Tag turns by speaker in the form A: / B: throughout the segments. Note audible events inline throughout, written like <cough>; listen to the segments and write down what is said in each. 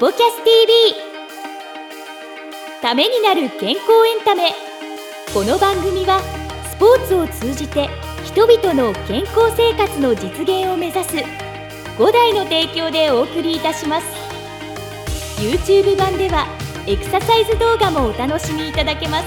A: ポキャス TV ためになる健康エンタメ。この番組はスポーツを通じて人々の健康生活の実現を目指す5台の提供でお送りいたします。YouTube 版ではエクササイズ動画もお楽しみいただけます。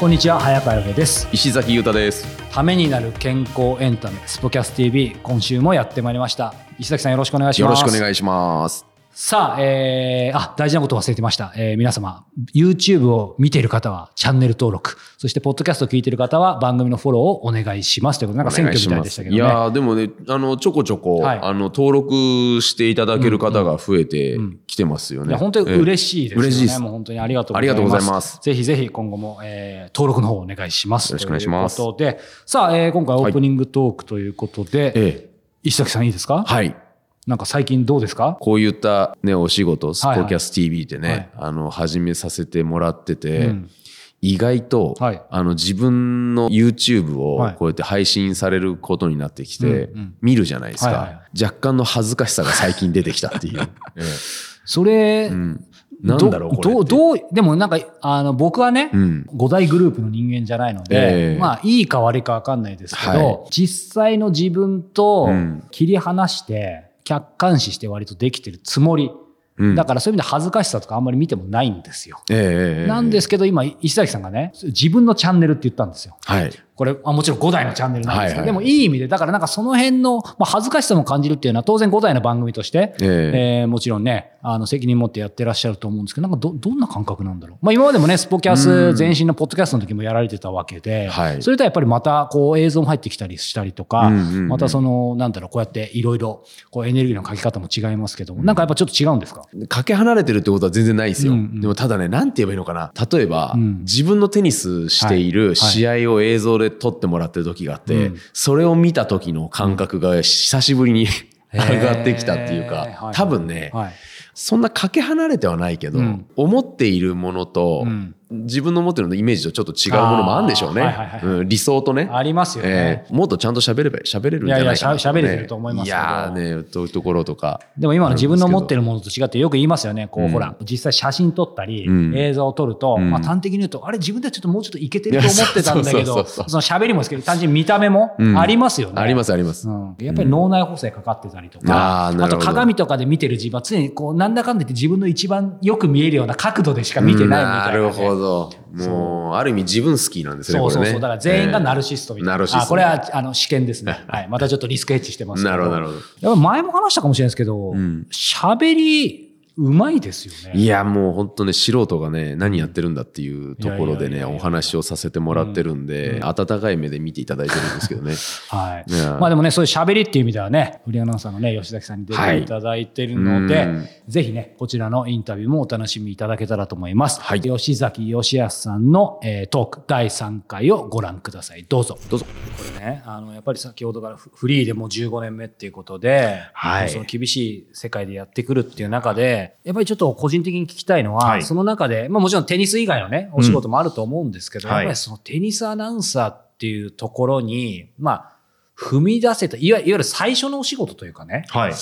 B: こんにちは早川洋平です。
C: 石崎裕太です。
B: ためになる健康エンタメスポキャス TV 今週もやってまいりました石崎さんよろしくお願いしますよ
C: ろしくお願いします。
B: さあ、えー、あ、大事なこと忘れてました。えー、皆様、YouTube を見ている方はチャンネル登録、そして、ポッドキャストを聞いている方は番組のフォローをお願いします。ということで、なんか選挙みたいでしたけどね。
C: いやーでもね、あの、ちょこちょこ、
B: はい
C: あの、登録していただける方が増えてきてますよね。
B: いや本当に嬉しいですよね。
C: 嬉しいです
B: もう本当にありがとうございます。
C: ありがとうございます
B: ぜひぜひ今後も、えー登録の方お願いします。
C: よろしくお願いします
B: ということで、さあ、えー今回オープニングトークということで、
C: ええ。
B: 石崎さんいいですか？
C: はい。
B: なんか最近どうですか？
C: こういったね、お仕事、ス
B: はいはい
C: ポキャス TV でね、
B: はい。
C: あの、始めさせてもらってて、
B: うん。
C: 意外と、
B: はい。
C: あの、自分の YouTube を
B: はい。
C: こうやって配信されることになってきて、見るじゃないですか、
B: はいはい
C: 若干の恥ずかしさが最近出てきたっていう。<laughs> え
B: それ、
C: えうん。なんだろう、これ
B: どう、
C: って。
B: どう、でもなんか、あの、僕はね、
C: うん。
B: 5大グループの人間じゃないので、
C: ええ。
B: まあ、いいか悪いか分かんないですけど、
C: はい。
B: 実際の自分と
C: うん。
B: 切り離して、客観視して割とできてるつもり。
C: うん
B: だからそういう意味で恥ずかしさとかあんまり見てもないんですよ。
C: ええええ
B: なんですけど、今、石崎さんがね、自分のチャンネルって言ったんですよ。
C: はい。
B: これ、あもちろん5代のチャンネルなんですけど、
C: はいはい。
B: でもいい意味で、だからなんかその辺の、まあ、恥ずかしさも感じるっていうのは当然5代の番組として、
C: ええ。
B: えーもちろんね、あの、責任持ってやってらっしゃると思うんですけど、なんかど、どんな感覚なんだろう。まあ今までもね、スポキャス前身のポッドキャストの時もやられてたわけで、
C: はい。
B: それとはやっぱりまたこう映像も入ってきたりしたりとか、
C: うんうんうん。
B: またその、なんだろう、こうやっていろいろ、こうエネルギーの書き方も違いますけど、なんかやっぱちょっと違うんですか？
C: かけ離れてるってことは全然ないですよ。
B: うんうん。
C: でもただね、なんて言えばいいのかな。例えば、
B: うん。
C: 自分のテニスしている試合を映像で撮ってもらってる時があって、
B: うん。
C: それを見た時の感覚が久しぶりに上がってきたっていうか
B: は、い。
C: 多分ね、
B: はい。
C: そんなかけ離れてはないけど、
B: うん。
C: 思っているものと、
B: うん
C: 自分の持ってるのイメージとちょっと違うものもあるんでしょうね。
B: あーはいはいはい
C: うん理想とね。
B: ありますよね。
C: ええもっとちゃんと喋れば喋れるんじゃないかな、ね。
B: いやいやしゃ喋れてると思いますけど
C: いやーね、そういうところとか。
B: でも今の自分の持って
C: る。
B: るものと違ってよく言いますよね。こう、
C: うん
B: ほら、実際写真撮ったり、
C: うん
B: 映像を撮ると、
C: うん
B: まあ端的に言うと、あれ自分ではちょっともうちょっといけてると思ってたんだけど、
C: そ
B: の喋りもですけど、単純に見た目も
C: うん
B: ありますよね。
C: ありますあります。
B: うん、やっぱり脳内補正かかってたりとか、あと鏡とかで見てる自分は常にこう、なんだかんだ言って自分の一番よく見えるような角度でしか見てないみたいな、ね
C: なるほど。もう、ある意味自分好きなんですね、
B: そうそうそう。
C: ね。
B: だから全員がナ
C: る
B: ルシストみたいな。
C: ナルシスト
B: あ、これはあの試験ですね。<laughs> はい。またちょっとリスクヘッジしてますけ
C: なるほど、なるほど。
B: やっぱ前も話したかもしれないですけど
C: ん、
B: 喋、りうまいですよね。
C: いや、もう本当ね、素人がね、何やってるんだっていうところでね、お話をさせてもらってるんで、温かい目で見ていただいてるんですけどね。<laughs>
B: はい。まあでもね、そういう喋りっていう意味ではね、フリーアナウンサーのね、吉崎さんに出ていただいてるので、ぜひね、こちらのインタビューもお楽しみいただけたらと思います。
C: はい
B: 吉崎義康さんの、えートーク第3回をご覧ください。どうぞ。
C: どうぞ。
B: これね、あの、やっぱり先ほどからフフリーでもう15年目っていうことで、
C: はい
B: その厳しい世界でやってくるっていう中で、やっぱりちょっと個人的に聞きたいのは、
D: はい。
B: その中で、まあもちろんテニス以外のね、お仕事もあると思うんですけど、
D: うんはい。
B: やっぱりそのテニスアナウンサーっていうところに、まあ、踏み出せた、いわいわゆる最初のお仕事というかね、
D: はい。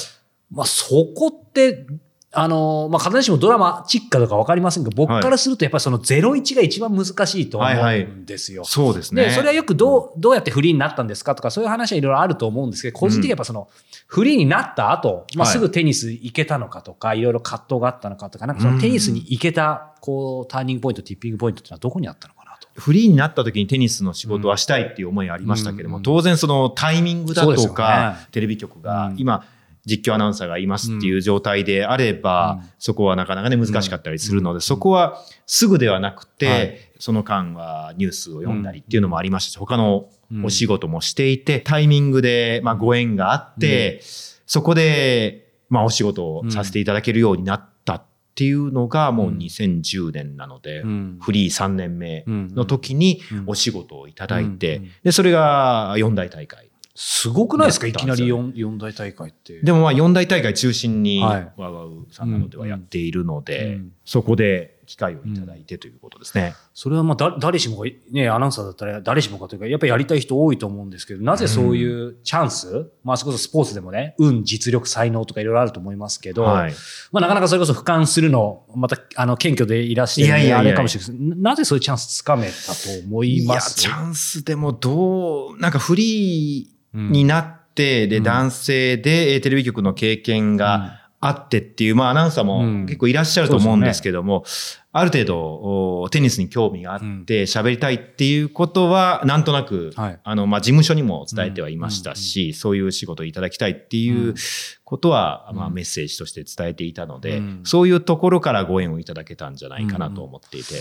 B: まあそこって、あの、まあ必ずしもドラマチックかどうかわかりませんが、僕からするとやっぱりその01が一番難しいと思うんですよ。
D: そうですね。
B: で、それはよくどう、どうやってフリーになったんですかとか、そういう話はいろいろあると思うんですけど、個人的にやっぱその、フリーになった後、まあ、
D: はい
B: すぐテニス行けたのかとか、いろいろ葛藤があったのかとか、なんかそのテニスに行けた、こう、ターニングポイント、ティッピングポイントっていうのはどこにあったのかなと。
D: フリーになった時にテニスの仕事はしたいっていう思いありましたけども、
B: うん。
D: 当然そのタイミングだとか、
B: ね。
D: テレビ局が
B: うん。
D: 今、実況アナウンサーがいますっていう状態であれば、
B: うん。
D: そこはなかなかね難しかったりするので、そこはすぐではなくて、
B: はい。
D: その間はニュースを読んだりっていうのもありましたし、他のお仕事もしていて、タイミングでまあご縁があって、そこでまあお仕事をさせていただけるようになったっていうのがもう2010年なので、
B: うん。
D: フリー3年目の時に
B: うん。
D: お仕事をいただい
B: うん。
D: て、で、それが4大大会。
B: すごくないですか？いきなり
D: だったんですよ。
B: 4, 四大大会って。も、
D: でもまあ4大大会中心に、
B: はい。
D: ワウワウさんなどではやっているので、
B: うん
D: そこで機会をいただいてということですね。
B: それはまあだ誰しもが、ね、アナウンサーだったら誰しもがというか、やっぱりやりたい人多いと思うんですけど、なぜそういうチャンス、まあそれこそスポーツでもね、運、実力、才能とかいろいろあると思いますけど、
D: はい。
B: まあなかなかそれこそ俯瞰するの、またあの謙虚でいらっしゃるあれかもしれないですななぜそういうチャンスつかめたと思い
D: いや、
B: ます
D: チャンスでもどう、なんかフリー
B: うん
D: になって、で、
B: うん。
D: 男性でえーテレビ局の経験があってっていう、まあアナウンサーも
B: うん。
D: 結構いらっしゃると思うんですけども、ある程度おテニスに興味があ
B: うん。
D: って喋りたいっていうことは、なんとなく、
B: はい。
D: あの、まあ事務所にも伝えてはいましたし、そういう仕事をいただきたいっていううん。ことは、まあ
B: うん
D: メッセージとして伝えていたので、
B: うん。
D: そういうところからご縁をいただけたんじゃないかなと思っていて。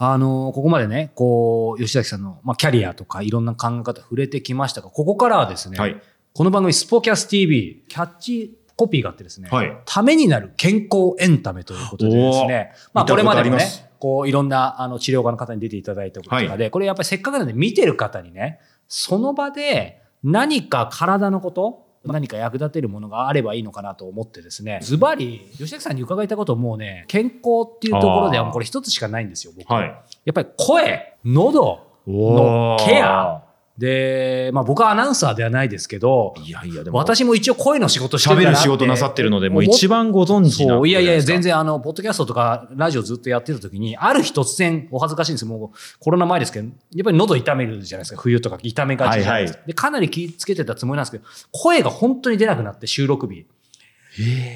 B: あの、ここまでね、こう、吉崎さんの、まあ、キャリアとかいろんな考え方触れてきましたが、ここからはですね、
D: はい。
B: この番組、スポキャス TV、キャッチコピーがあってですね、
D: はい。
B: ためになる健康エンタメということでですね、まあ、
D: こ
B: れまでもねこう、いろんな、あの、治療家の方に出ていただいたこととかで、これやっぱりせっかくなんで見てる方にね、その場で何か体のこと、何か役立てるものがあればいいのかなと思ってですね、ズバリ、吉崎さんに伺いたいこともうね、健康っていうところではもうこれ一つしかないんですよ、僕は。
D: はい。
B: やっぱり声、喉のケア。で、まあ僕はアナウンサーではないですけど、
D: いやいや、でも、
B: 私も一応声の仕事してる
D: 喋る仕事なさってるので、もう一番ご存知な
B: いやいやいや、全
D: 然。
B: 然あの、ポッドキャストとかラジオずっとやってた時に、ある日突然、お恥ずかしいんですもうコロナ前ですけど、やっぱり喉痛めるじゃないですか、冬とか痛めがちじゃないですか。で、かなり気ぃつけてたつもりなんですけど、声が本当に出なくなって、収録日。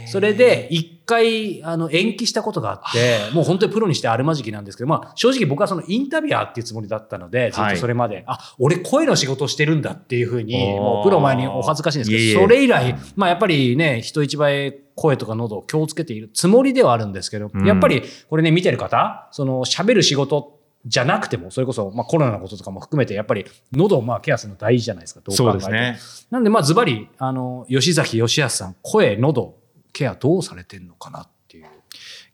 B: それで、一回、あの、延期したことがあって、もう本当にプロにしてあるまじきなんですけど、まあ、正直僕はそのインタビュアーっていうつもりだったので、ずっとそれまで、あ、俺声の仕事してるんだっていうふうに、もうプロ前にお恥ずかしいんですけど、それ以来、まあやっぱりね、人一倍声とか喉を気をつけているつもりではあるんですけど、
D: うん。
B: やっぱりこれね、見てる方、その喋る仕事じゃなくても、それこそ、まあコロナのこととかも含めて、やっぱり喉をまあケアするの大事じゃないですか、どう考えても
D: そうですね。
B: なんで、まあ、ズバリ、あの、吉崎義康さん、声、喉、ケアどうされてんのかなっていう。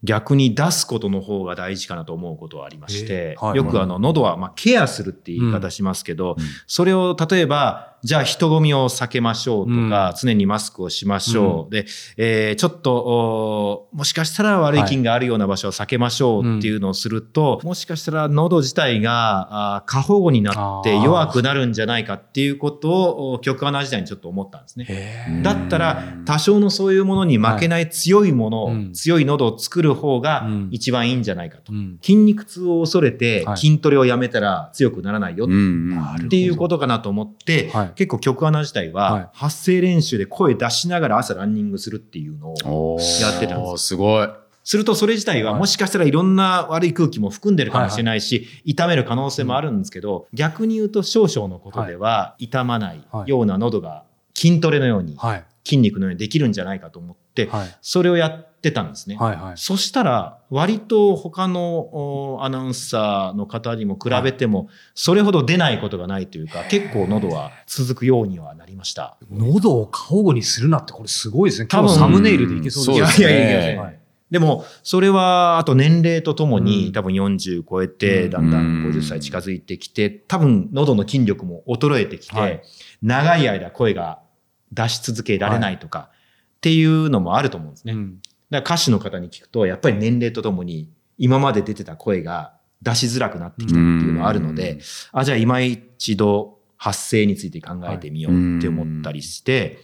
D: 逆に出すことの方が大事かなと思うことはありまして、
B: えーはい
D: よくあの、喉は、まあ、ケアするって言い方しますけど、それを例えば、じゃあ人混みを避けましょうとか、常にマスクをしましょう。で、えーちょっと、おもしかしたら悪い菌があるような場所を避けましょうっていうのをすると、もしかしたら喉自体が過保護になって弱くなるんじゃないかっていうことを、お局アナ時代にちょっと思ったんですね。だったら、多少のそういうものに負けない強いものを、
B: はいうん
D: 強い喉を作る方が
B: うん
D: 一番いいんじゃないかと。
B: うん。
D: 筋肉痛を恐れて
B: はい
D: 筋トレをやめたら強くならないよ
C: うん
D: っていうことかなと思って、
B: はい
D: 結構曲穴自体
B: は
D: 発声練習で声出しながら朝ランニングするっていうのをやってたんです。
C: すごい。
D: するとそれ自体は
B: はい。
D: もしかしたらいろんな悪い空気も含んでるかもしれないし、痛める可能性もあるんですけど、逆に言うと少々のことでは痛まない。ような喉が筋トレのように
B: はい。
D: 筋肉のようにできるんじゃないかと思って、
B: はい。
D: それをやってたんですね。
B: はい。はい。
D: そしたら、割と他のおアナウンサーの方にも比べても、それほど出ないことがないというか、結構喉は続くようにはなりました。
B: 喉を過保護にするなって、これすごいですね。
D: 多分
B: サムネイルでいけそうですね。
D: いやいやいやいや
B: はい
D: でも、それは、あと年齢とともに、
B: うん
D: 多分40超えて、
B: うん
D: だんだん50歳近づいてきて、多分喉の筋力も衰えてきて、
B: はい
D: 長い間声が出し続けられないとか、っていうのもあると思うんですね。だから歌手の方に聞くと、やっぱり年齢とともに、今まで出てた声が出しづらくなってきたっていうのはあるので、あ、じゃあ今一度発声について考えてみようって思ったりして、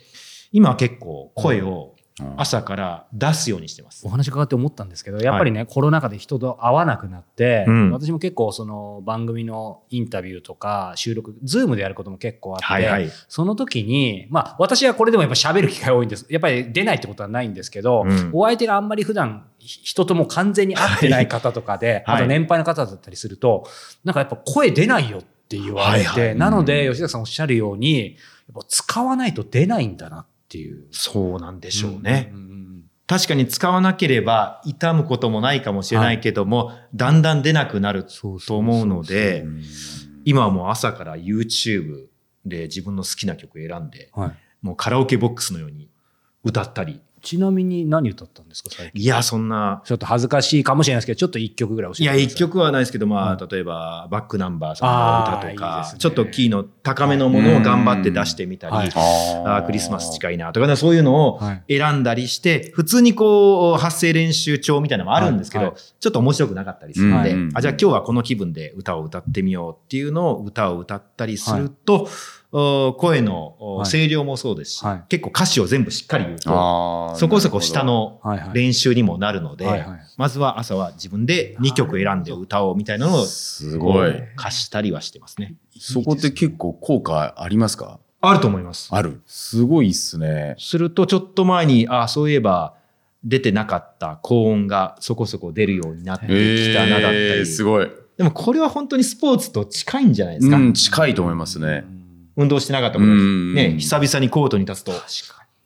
D: 今は結構声を朝から出すようにしてます
B: お。話伺って思ったんですけど、やっぱりね、コロナ禍で人と会わなくなって、
D: うん
B: 私も結構その番組のインタビューとか収録、ズームでやることも結構あって、
D: はいはい。
B: その時に、まあ私はこれでもやっぱ喋る機会多いんです。やっぱり出ないってことはないんですけど、
D: うん
B: お相手があんまり普段人とも完全に会ってない方とかで、
D: はい
B: あと年配の方だったりすると、なんかやっぱ声出ないよって言われて、
D: はいはい
B: なので吉田さんおっしゃるように、やっぱ使わないと出ないんだなっていう。
D: そうなんでしょうね。
B: んんん
D: 確かに使わなければ痛むこともないかもしれないけども、だんだん出なくなると思うので
C: う、ん
D: 今はもう朝から YouTube で自分の好きな曲選んで、
B: はい。
D: もうカラオケボックスのように歌ったり、
B: ちなみに何歌ったんですか、最近？
D: いや、そんな。
B: ちょっと恥ずかしいかもしれないですけど、ちょっと一曲ぐらい教えて
D: い。や。一曲はないですけど、まあ、
B: は
D: 例えば、バックナンバーさんの歌とか
B: ね、
D: ちょっとキーの高めのものを頑張って出してみたり、
B: はい。
D: あークリスマス近いなとかね、そういうのを
B: はい。
D: 選んだりして、普通にこう、発声練習帳みたいなのもあるんですけど、
B: はい。は
D: ちょっと面白くなかったりするので、
C: うん
D: あ、じゃあ今日はこの気分で歌を歌ってみようっていうのを歌を歌ったりすると、お声の声量もそうですし、
B: はい
D: 結構歌詞を全部しっかり言うと、そこそこ下の練習にもなるので、
B: はいはい
D: まずは朝は自分で2曲選んで歌おうみたいなのを
C: すごい。
D: 貸したりはしてますね。
C: そこって結構効果ありますか？
D: あると思います。
C: ある。すごいっすね。
D: するとちょっと前に、あそういえば出てなかった高音がそこそこ出るようになってきたなだったり。
C: えー、すごい。
D: でもこれは本当にスポーツと近いんじゃないですか？
C: うん、近いと思いますね。
D: 運動してなかったこと
C: うん
D: ね、久々にコートに立つと。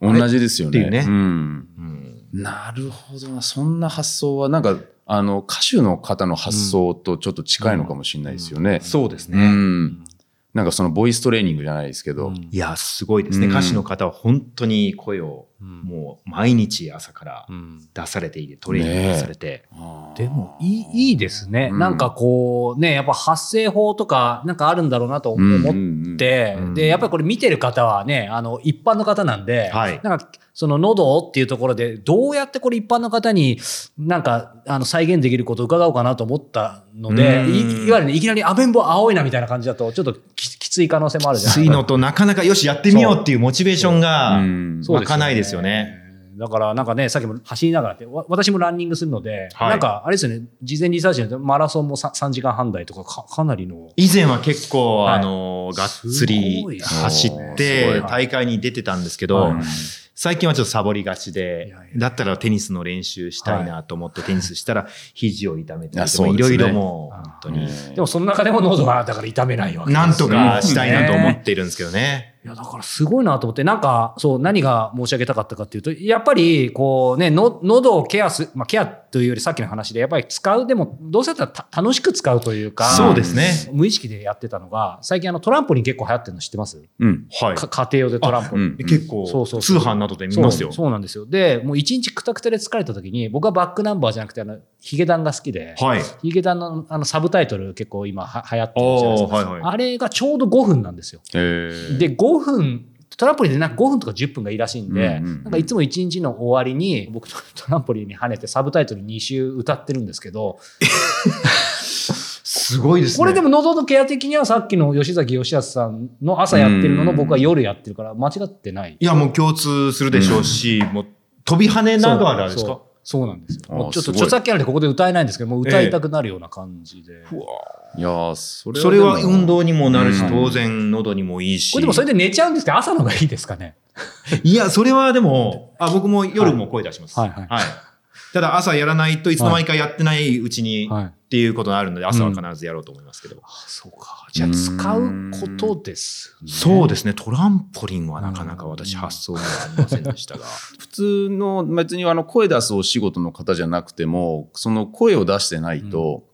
C: 同じですよね。
D: っていうね
C: うん。
D: うん
C: なるほどな。そんな発想は、なんか、あの、歌手の方の発想とちょっと近いのかもしれないですよね。う
D: そうですね。
C: ん。なんかそのボイストレーニングじゃないですけど。
D: いや、すごいですね。
C: うん
D: 歌手の方は本当に声をもう毎日朝から
B: うん。
D: 出されていて、トレーニングされて。
B: でもいいいいですね、
C: うん。
B: なんかこうねやっぱ発声法とかなんかあるんだろうなと思って、
D: うん
B: でやっぱりこれ見てる方はねあの一般の方なんで、
D: はい。
B: なんかその喉っていうところでどうやってこれ一般の方になんかあの再現できることを伺おうかなと思ったので、
D: うん。
B: いいわゆる、ね、いきなりアメンボ青いなみたいな感じだとちょっとききつい可能性もあるじゃない。
D: ついのとなかなかよしやってみようっていうモチベーションが湧かないですよね。
B: だからなんかね、さっきも走りながらって、わ私もランニングするので、
D: はい。
B: なんかあれですよね、事前リサーチでマラソンも 3, 3時間半台とかかかなりの。
D: 以前は結構、
B: はい。
D: あの、がっつり
B: すごい
D: 走っ
C: すご
D: て
C: い。
D: 大会に出てたんですけど
B: はい、
D: 最近はちょっとサボりがちでだったらテニスの練習したいなと思ってテニスしたら肘を痛めたりとか、いろいろもう本当に、
B: でもその中でも喉がだから痛めないわけですよ
D: なんとかしたいなと思っているんですけどね。
B: いや、だからすごいなと思って、なんか、そう、何が申し上げたかったかっていうと、やっぱり、こうね、の、喉をケアす、まあ、ケアというよりさっきの話で、やっぱり使う、でも、どうせだったらた楽しく使うというか、
D: そうですね。
B: 無意識でやってたのが、最近あのトランポリン結構流行ってるの知ってます、
C: うん。
D: はい。
B: か家庭用でトランポリン。
C: うん
D: 結構、
B: そうそう
D: 通販などで見ますよ
B: そう。そうなんですよ。で、もう一日くたくたで疲れた時に、僕はバックナンバーじゃなくて、あの、ヒゲダンが好きで、
D: はい。
B: ヒゲダンのあのサブタイトル結構今は流行ってるじゃないですか。
D: はいはい
B: あれがちょうど5分なんですよ。
C: えー、
B: で、5分、トランポリンでなんか5分とか10分がいいらしいんで、
C: うんうんうん
B: なんかいつも1日の終わりに、僕 <laughs> トランポリンに跳ねてサブタイトル2週歌ってるんですけど、<laughs>
D: すごいですね。
B: これでも喉のケア的にはさっきの吉崎義康さんの朝やってるのの僕は夜やってるから間違ってない。
D: いや、もう共通するでしょうし、もう飛び跳ねながらですか？
B: そうなんですよ。もうちょっと著作権あるんでここで歌えないんですけど、もう歌いたくなるような感じで。
C: いやーそれは
D: それは運動にもなるし、
C: うん
D: 当然喉にもいいし。
B: これでもそれで寝ちゃうんですけど、朝のがいいですかね？<laughs>
D: いや、それはでも、あ僕も夜も声出します。
B: はいはい
D: ただ朝やらないといつの間にかやってないうちに
B: はい
D: っていうことがあるので、朝は必ずやろうと思いますけど。
B: そうか。じゃあ使うことです、ね。
D: そうですね。トランポリンはなかなか私発想がありませんでしたが。<laughs>
C: 普通の別にあの声出すお仕事の方じゃなくてもその声を出してないと、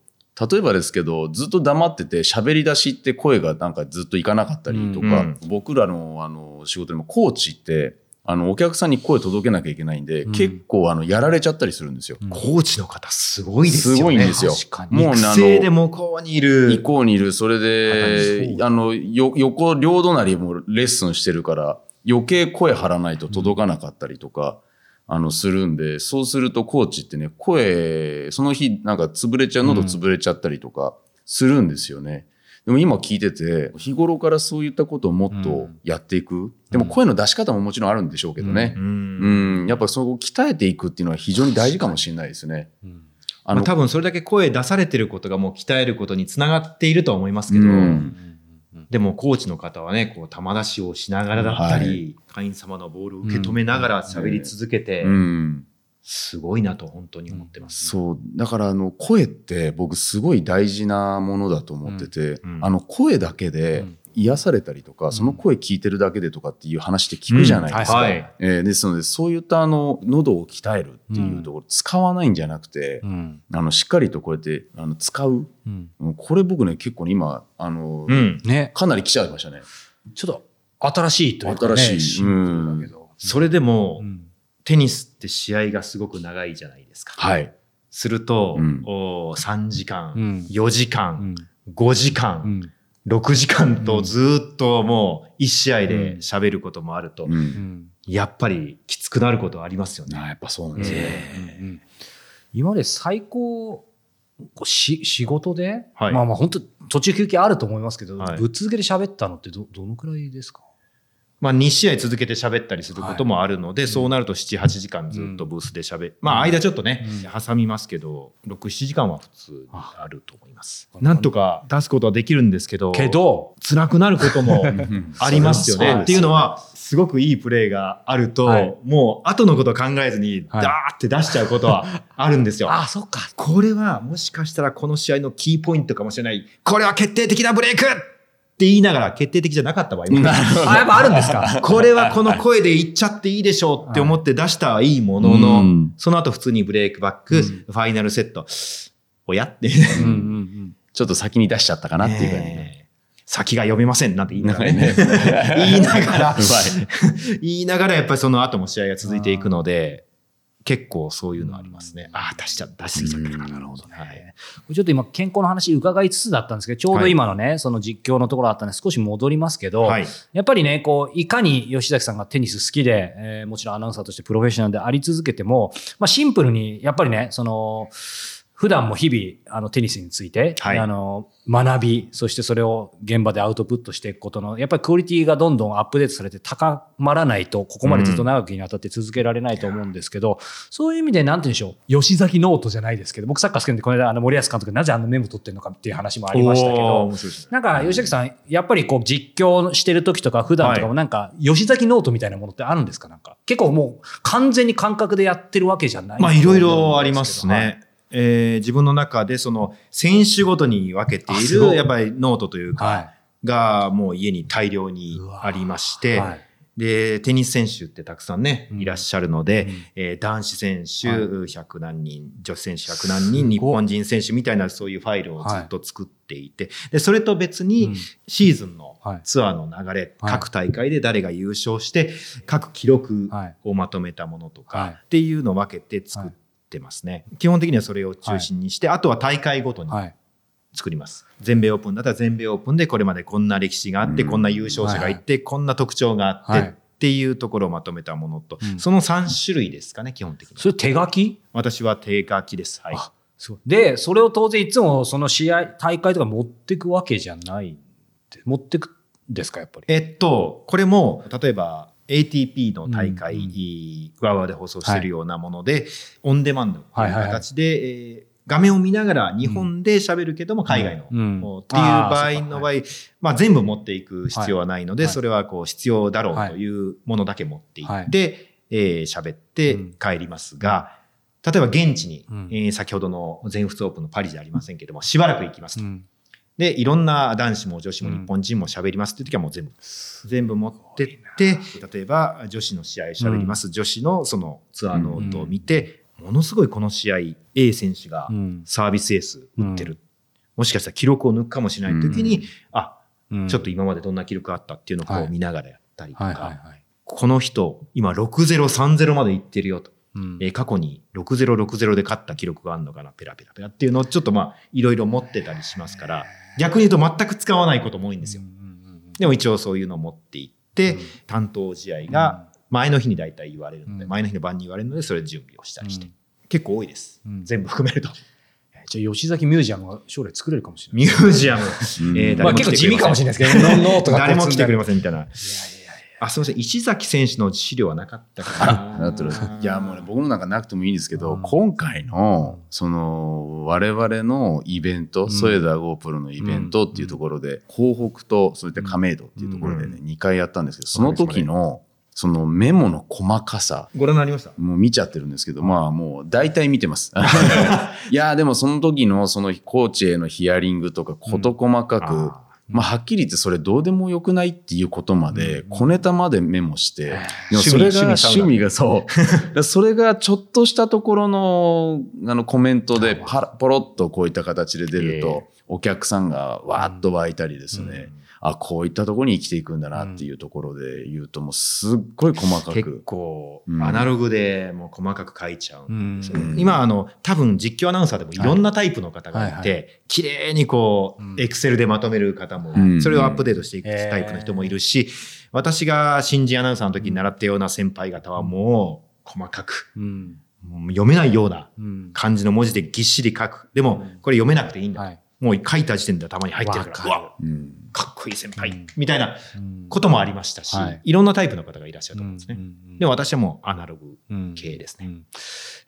C: 例えばですけどずっと黙ってて喋り出しって声がなんかずっといかなかったりとか、
D: うん
C: 僕らのあの仕事でもコーチってあのお客さんに声届けなきゃいけないんで、
B: うん
C: 結構あのやられちゃったりするんですよ。
D: コーチの方すごいですよね。
C: すごいんですよもうね
D: 育成で向こうにいる。
C: 向こうにいるそれであのよ横両隣もレッスンしてるから余計声張らないと届かなかったりとか、あのするんでそうするとコーチってね声その日なんか潰れちゃう喉潰れちゃったりとかするんですよね。でも今聞いてて日頃からそういったことをもっとやっていく、でも声の出し方ももちろんあるんでしょうけどね。
D: う、
C: うん。んやっぱそこを鍛えていくっていうのは非常に大事かもしれないですね。あ
D: まあ、多分それだけ声出されてることがもう鍛えることにつながっているとは思いますけど、
C: うん。
D: でもコーチの方はね、こう球出しをしながらだったり、会員様のボールを受け止めながら喋り続けて、
C: うん
D: すごいなと本当に思ってます。
C: そう。だから、あの、声って僕すごい大事なものだと思ってて、
D: うんうん
C: あの、声だけで癒されたりとか、その声聞いてるだけでとかっていう話って聞くじゃないですか。
D: うんはい
C: えーですので、そういったあの、喉を鍛えるっていうところ、使わないんじゃなくて、
B: うん
C: あの、しっかりとこうやって、あの、使う。
B: うん
C: うんこれ僕ね、結構ね今、あの、
D: うん。
B: ね、
C: かなり来ちゃいましたね。
B: ちょっと新しいというか、ね、
C: 新しい
B: シンプルだけど。
D: それでも、
B: うん
D: テニスって試合がすごく長いじゃないですか。
C: はい。
D: すると、
C: うん。
D: お3時間、
B: うん。
D: 4時
B: う
D: 間、
B: ん。
D: 5時間、
B: うん。
D: 6時間と
B: うん。
D: ずーっともう1試合で喋ることもあると、
C: うん。
B: うん
D: やっぱりきつくなることはありますよね。
C: あやっぱそうなん。ですね。
B: うん。うん。今まで最高こうし仕事で、
D: はい。
B: まあまあ本当途中休憩あると思いますけど、
D: はい。
B: ぶっ続けで喋ったのってどどのくらいですか？
D: まあ2試合続けて喋ったりすることもあるので、そうなると7、8時間ずっとブースで喋る。まあ間ちょっとね、挟みますけど、6、7時間は普通にあると思います。なんとか出すことはできるんですけど、
B: けど、
D: 辛くなることも <laughs> ありますよ
B: そうですよ
D: ね。っていうのは、すごくいいプレーがあると、
B: はい
D: もう後のことを考えずに、
B: はい
D: ダーって出しちゃうことはあるんですよ。<laughs>
B: あ、そっか。
D: これはもしかしたらこの試合のキーポイントかもしれない。これは決定的なブレイクって言いながら決定的じゃなかった場合もあ
B: やっぱあるんですか？
D: これはこの声で言っちゃっていいでしょうって思って出したはいいものの、
C: うん。
D: その後普通にブレイクバック、
B: うん。
D: ファイナルセット。おやって。
B: うんうんうん。
C: ちょっと先に出しちゃったかなっていう感じ。
D: ねえ。先が読めませんなんて言いながらね。
C: ね <laughs>
D: 言いながら。<laughs> 言いながらやっぱりその後も試合が続いていくので、結構そういうのありますね。ああ、出しちゃ、出しすぎちゃったかな。
C: うんなるほど
D: ね。はい
B: ちょっと今、健康の話伺いつつだったんですけど、ちょうど今のね、その実況のところあったんで、少し戻りますけど、
D: はい。
B: やっぱりね、こう、いかに吉崎さんがテニス好きで、えーもちろんアナウンサーとしてプロフェッショナルであり続けても、まあシンプルに、やっぱりね、その、普段も日々、あの、テニスについて、
D: はい。
B: あの、学び、そしてそれを現場でアウトプットしていくことの、やっぱりクオリティがどんどんアップデートされて高まらないと、ここまでずっと長くにわたって続けられないと思うんですけど、そういう意味で、なんて言うんでしょう、吉崎ノートじゃないですけど、僕サッカー好きなんで、この間、あの、森保監督なぜあんなメモ取ってるのかっていう話もありましたけど、なんか、吉崎さん、やっぱりこう、実況してる時とか、普段とかも
D: はい。
B: なんか、吉崎ノートみたいなものってあるんですか？なんか。結構もう、完全に感覚でやってるわけじゃない
D: まあいろいろあります
B: はい
D: ね。えー自分の中でその選手ごとに分けているやっぱりノートというか、
B: は
D: がもう家に大量にありまして、
B: はい。
D: で、テニス選手ってたくさんね、
B: うん。
D: いらっしゃるので、
B: うん。
D: えー男子選手
B: はい。
D: 100何人、女子選手100何人、日本人選手みたいなそういうファイルをずっと作っていて、で、それと別
B: うん。
D: にシーズンの
B: はい。
D: ツアーの流れ、
B: はい。
D: 各大会で誰が優勝して、各記録
B: はい。
D: をまとめたものとか、
B: はい。
D: っていうのを分けて作ってますね。基本的にはそれを中心にして、あとは大会ごとに
B: はい。
D: 作ります。全米オープンだったら全米オープンでこれまでこんな歴史があって、
C: うん
D: こんな優勝者がいて、こんな特徴があって、
B: はい
D: っていうところをまとめたものと、
B: うん
D: その3種類ですかね、基本的に。
B: それ手書き？
D: 私は定書きです。はい。
B: で、それを当然いつもその試合、大会とか持ってくわけじゃないって。持ってくんですか、やっぱり？
D: えっと、これも、例えば、ATP の大
B: うん
D: 会、ワーワーで放送してるようなもので、オンデマンドという
B: はいはいはい。
D: 形で、えー画面を見ながら日本で喋るけども海外の、
B: うん。
D: っていう場合の場合、まあ、全部持っていく必要はないので、
B: はい。
D: それはこう必要だろ
B: はいう
D: というものだけ持っていって、
B: はい。
D: えー喋って
B: うん。
D: 帰りますが、例えば現地に、
B: うん。
D: えー先ほどの全仏オープンのパリじゃありませんけども、しばらく行きますと。
B: うん
D: で、いろんな男子も女子も日本人も喋りますっていう時はもう全部、全部持ってって、例えば女子の試合喋ります、女子のそのツアーノートを見て、ものすごいこの試合、A 選手が
B: うん。
D: サービスエース打ってる。もしかしたら記録を抜くかもしれない時に、
C: うん。
D: あ、
B: うん。
D: ちょっと今までどんな記録あったっていうのをこ
B: はい。う
D: 見ながらやったりとか。この人、今6030までいってるよと。
B: うん。
D: えー過去に6060で勝った記録があるのかな、ペラペラペラ。っていうのをちょっとまあ、いろいろ持ってたりしますから、逆に言うと全く使わないことも多いんですよ。でも一応そういうのを持っていって、
B: うん。
D: 担当試合が前の日に大体言われるので、
B: うん。
D: 前の日の晩に言われるので、それで準備をしたりして、
B: うん。
D: 結構多いです。
B: うん。
D: 全部含めると。
B: じゃあ、吉崎ミュージアムが将来作れるかもしれない。
D: ミュージアム。
C: うん。
D: えー
B: まあ結構地味かもしれないですけど、ノ <laughs> ノートが
D: 誰も来てくれ
B: ま
D: ませんみたいな。あ、すみません。石崎選手の資料はなかったか
C: らいやもうね僕のなんかなくてもいいんですけど、
B: うん。
C: 今回のその我々のイベント、
B: ん。
C: ソエダゴープロのイベントっていうところで、東北とそういった亀戸っていうところでね、2回やったんですけどその時のそのメモの細かさ
D: ご覧になりました？
C: もう見ちゃってるんですけど、まあもう大体見てます。<laughs> いや、でもその時のそのコーチへのヒアリングとか事細かく、
D: あ
C: まあはっきり言ってそれどうでもよくないっていうことまで、小ネタまでメモして、でもそれが
D: 趣味
C: がそう。<laughs> それがちょっとしたところのあのコメントでパラポロッとこういった形で出る
D: え
C: と、お客さんがわーっと湧いたりですね。あ、こういったところに生きていくんだなっていうところで言うと、もうすっごい細か
D: 結
C: く。
D: 構
C: うん。
D: アナログでもう細かく書いちゃうんですよ
C: うん。
D: 今あの多分実況アナウンサーでもいろんなタイプの方がい
B: はい
D: て綺麗にこ
B: う
D: エクセルでまとめる方も
C: うん。
D: それをアップデートしていく
B: えー
D: タイプの人もいるし私が新人アナウンサーの時に習ったような先輩方はもう細かく
B: うん。
D: 読めないような
B: うん。
D: 漢字の文字でぎっしり書く。でもこれ読めなくていいんだ。
B: はい。
D: もう書いた時点で頭に入ってるか
B: ら。る。
D: うわ
C: うん
D: かっこいい先輩
B: うん。
D: みたいな
B: うん。
D: こともありましたし
B: はい。
D: いろんなタイプの方がいらっしゃると思うんですね。
B: うん
D: でも私はもうアナログ
B: うん。
D: 系ですね。
B: うん。い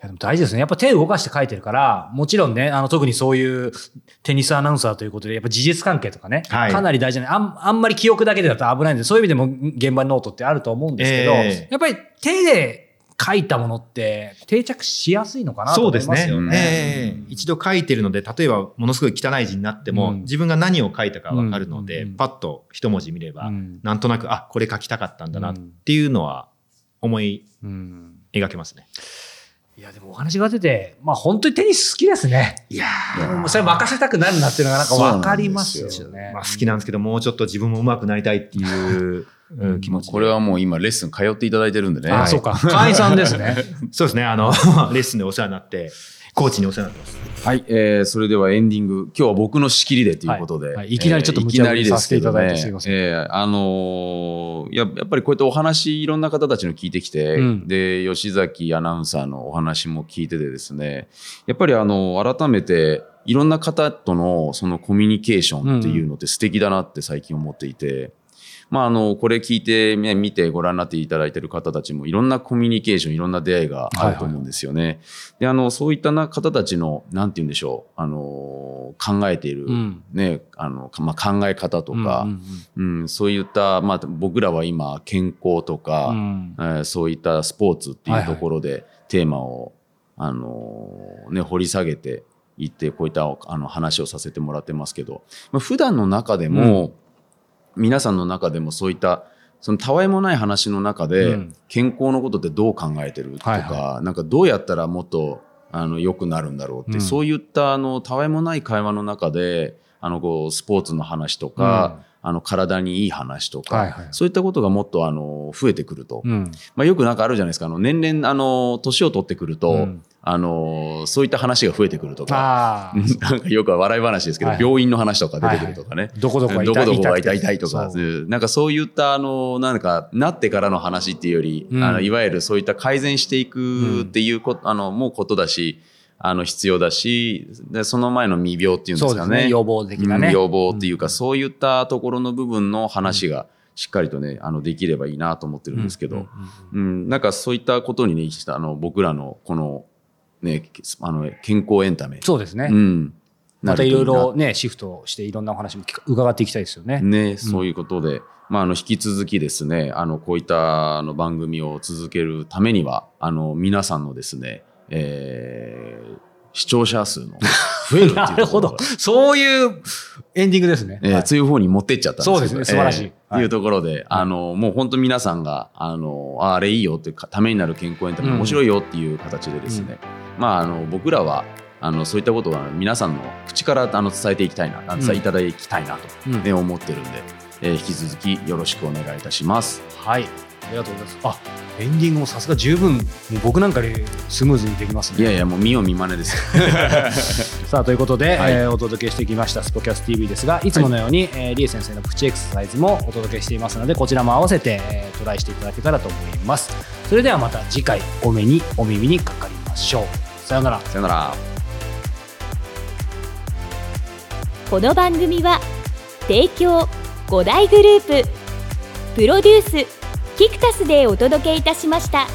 B: やでも大事ですね。やっぱ手を動かして書いてるから、もちろんね、あの特にそういうテニスアナウンサーということで、やっぱ事実関係とかね、
D: はい。
B: かなり大事なあん、あんまり記憶だけでだと危ないんで、そういう意味でも現場ノートってあると思うんですけど、
D: ええ。
B: やっぱり手で書いたものって定着しやすいのかなと思い
D: そうですね。
B: ますよね。
D: ええ一度書いてるので、例えばものすごい汚い字になっても、
B: うん。
D: 自分が何を書いたかわかるので、
B: うん。
D: パッと一文字見れば、
B: うん。
D: なんとなく、あ、これ書きたかったんだなっ
B: うん。
D: ていうのは思い
B: うん。
D: 描けますね。
B: いや、でもお話が出て、まあ本当にテニス好きですね。
D: いや
B: もうそれ任せたくなるなっていうのがなんかわかりますよね。
D: まあ好きなんですけど、もうちょっと自分も上手くなりたいっていううん気持ちで。
C: これはもう今レッスン通っていただいてるんでね。
B: あ、そうか。会員さんですね。<laughs>
D: そうですね。あの、<laughs> レッスンでお世話になって、コーチにお世話になってます。
C: はい、えー、それではエンディング。今日は僕の仕切りでということで。
B: はいはいいきなりちょっと
C: えー
B: 無茶ぶり
C: いきなりですけど
B: させていただいて
C: ね
B: すいません
C: えーあのーややっぱりこうやってお話、いろんな方たちの聞いてきて、
B: うん
C: で、吉崎アナウンサーのお話も聞いててですね、やっぱりあの、改めて、いろんな方とのそのコミュニケーションっていうのって素敵だなって最近思っていて、まあ、あの、これ聞いて、ね見てご覧になっていただいている方たちもいろんなコミュニケーション、いろんな出会いがあると思うんですよね。で、あの、そういったな方たちの、なんて言うんでしょう、あの、考えている、
B: うん。
C: ね、あの、かまあ、考え方とか、
B: うん
C: うんそういった、まあ、僕らは今、健康とか、
B: うん。
C: えーそういったスポーツっていうところで、テーマを、あのーね、掘り下げていって、こういったあの話をさせてもらってますけど、まあ、普段の中でも、皆さんの中でもそういった、そのたわいもない話の中で、
B: うん。
C: 健康のことってどう考えてるとか、
B: はいは
C: なんかどうやったらもっとあの良くなるんだろうって、
B: うん。
C: そういったあのたわいもない会話の中で、あのこうスポーツの話とか、あの体にいい話とか、
B: はいはい。
C: そういったことがもっとあの増えてくると、
B: うん。
C: まあ、よくなんかあるじゃないですか。あの年々あの年を取ってくると、
B: うん
C: あのそういった話が増えてくるとか <laughs> なんかよくは笑い話ですけど、
B: はい
C: 病院の話とか出てくるとかね、
B: どこどこが
C: ど
B: 痛い
C: こどこが痛い
B: 痛
C: いとか、なんかそういった、あの、なんか、なってからの話っていうより、
B: うん。
C: あの、いわゆるそういった改善していくっていうこと、あの、もうことだし、あの、必要だし、でその前の未病っていうんですかね。
B: ね。予防的なね。
C: うん予防っていうか、
B: うん。
C: そういったところの部分の話が、しっかりとね、あの、できればいいなと思ってるんですけど、うん、なんかそういったことにね、あの、僕らの、この、ね、あの、健康エンタメ。
B: そうですね。
C: うん。
B: またいろいろね、シフトしていろんなお話も伺っていきたいですよね。
C: ね、そういうことで、まあ、あの、引き続きですね、あの、こういったあの番組を続けるためには、あの、皆さんのですね、えー視聴者数の <laughs> 増えるっていうところ
B: なるほど。そういうエンディングですね。
C: えー
B: はい
C: そういう方に持ってっちゃったんですけど
B: そうですね素晴らしい
C: えー
B: はい
C: いうところで、あの、もう本当皆さんが、あの、ああれいいよってか、ためになる健康エンタメ
B: うん
C: 面白いよっていう形でですね、まあ、あの、僕らは、あの、そういったことは皆さんの口からあの伝えていきたいな、伝えていただきたいなと、
B: うん
C: ね思ってるんで、えー引き続きよろしくお願いいたします。
B: はい。ありがとうございます。あ、エンディングもさすが十分、もう僕なんかよりスムーズにできますね。
C: いやいや、もう見よう見まねですよ。<laughs>
B: さあということで、
C: はい
B: えーお届けしてきましたスポキャス TV ですがいつものように、えーリエ先生のプチエクササイズもお届けしていますのでこちらも合わせて、えートライしていただけたらと思いますそれではまた次回お目にお耳にかかりましょうさようなら
C: さよなら。
A: この番組は提供5大グループプロデュースキクタスでお届けいたしました。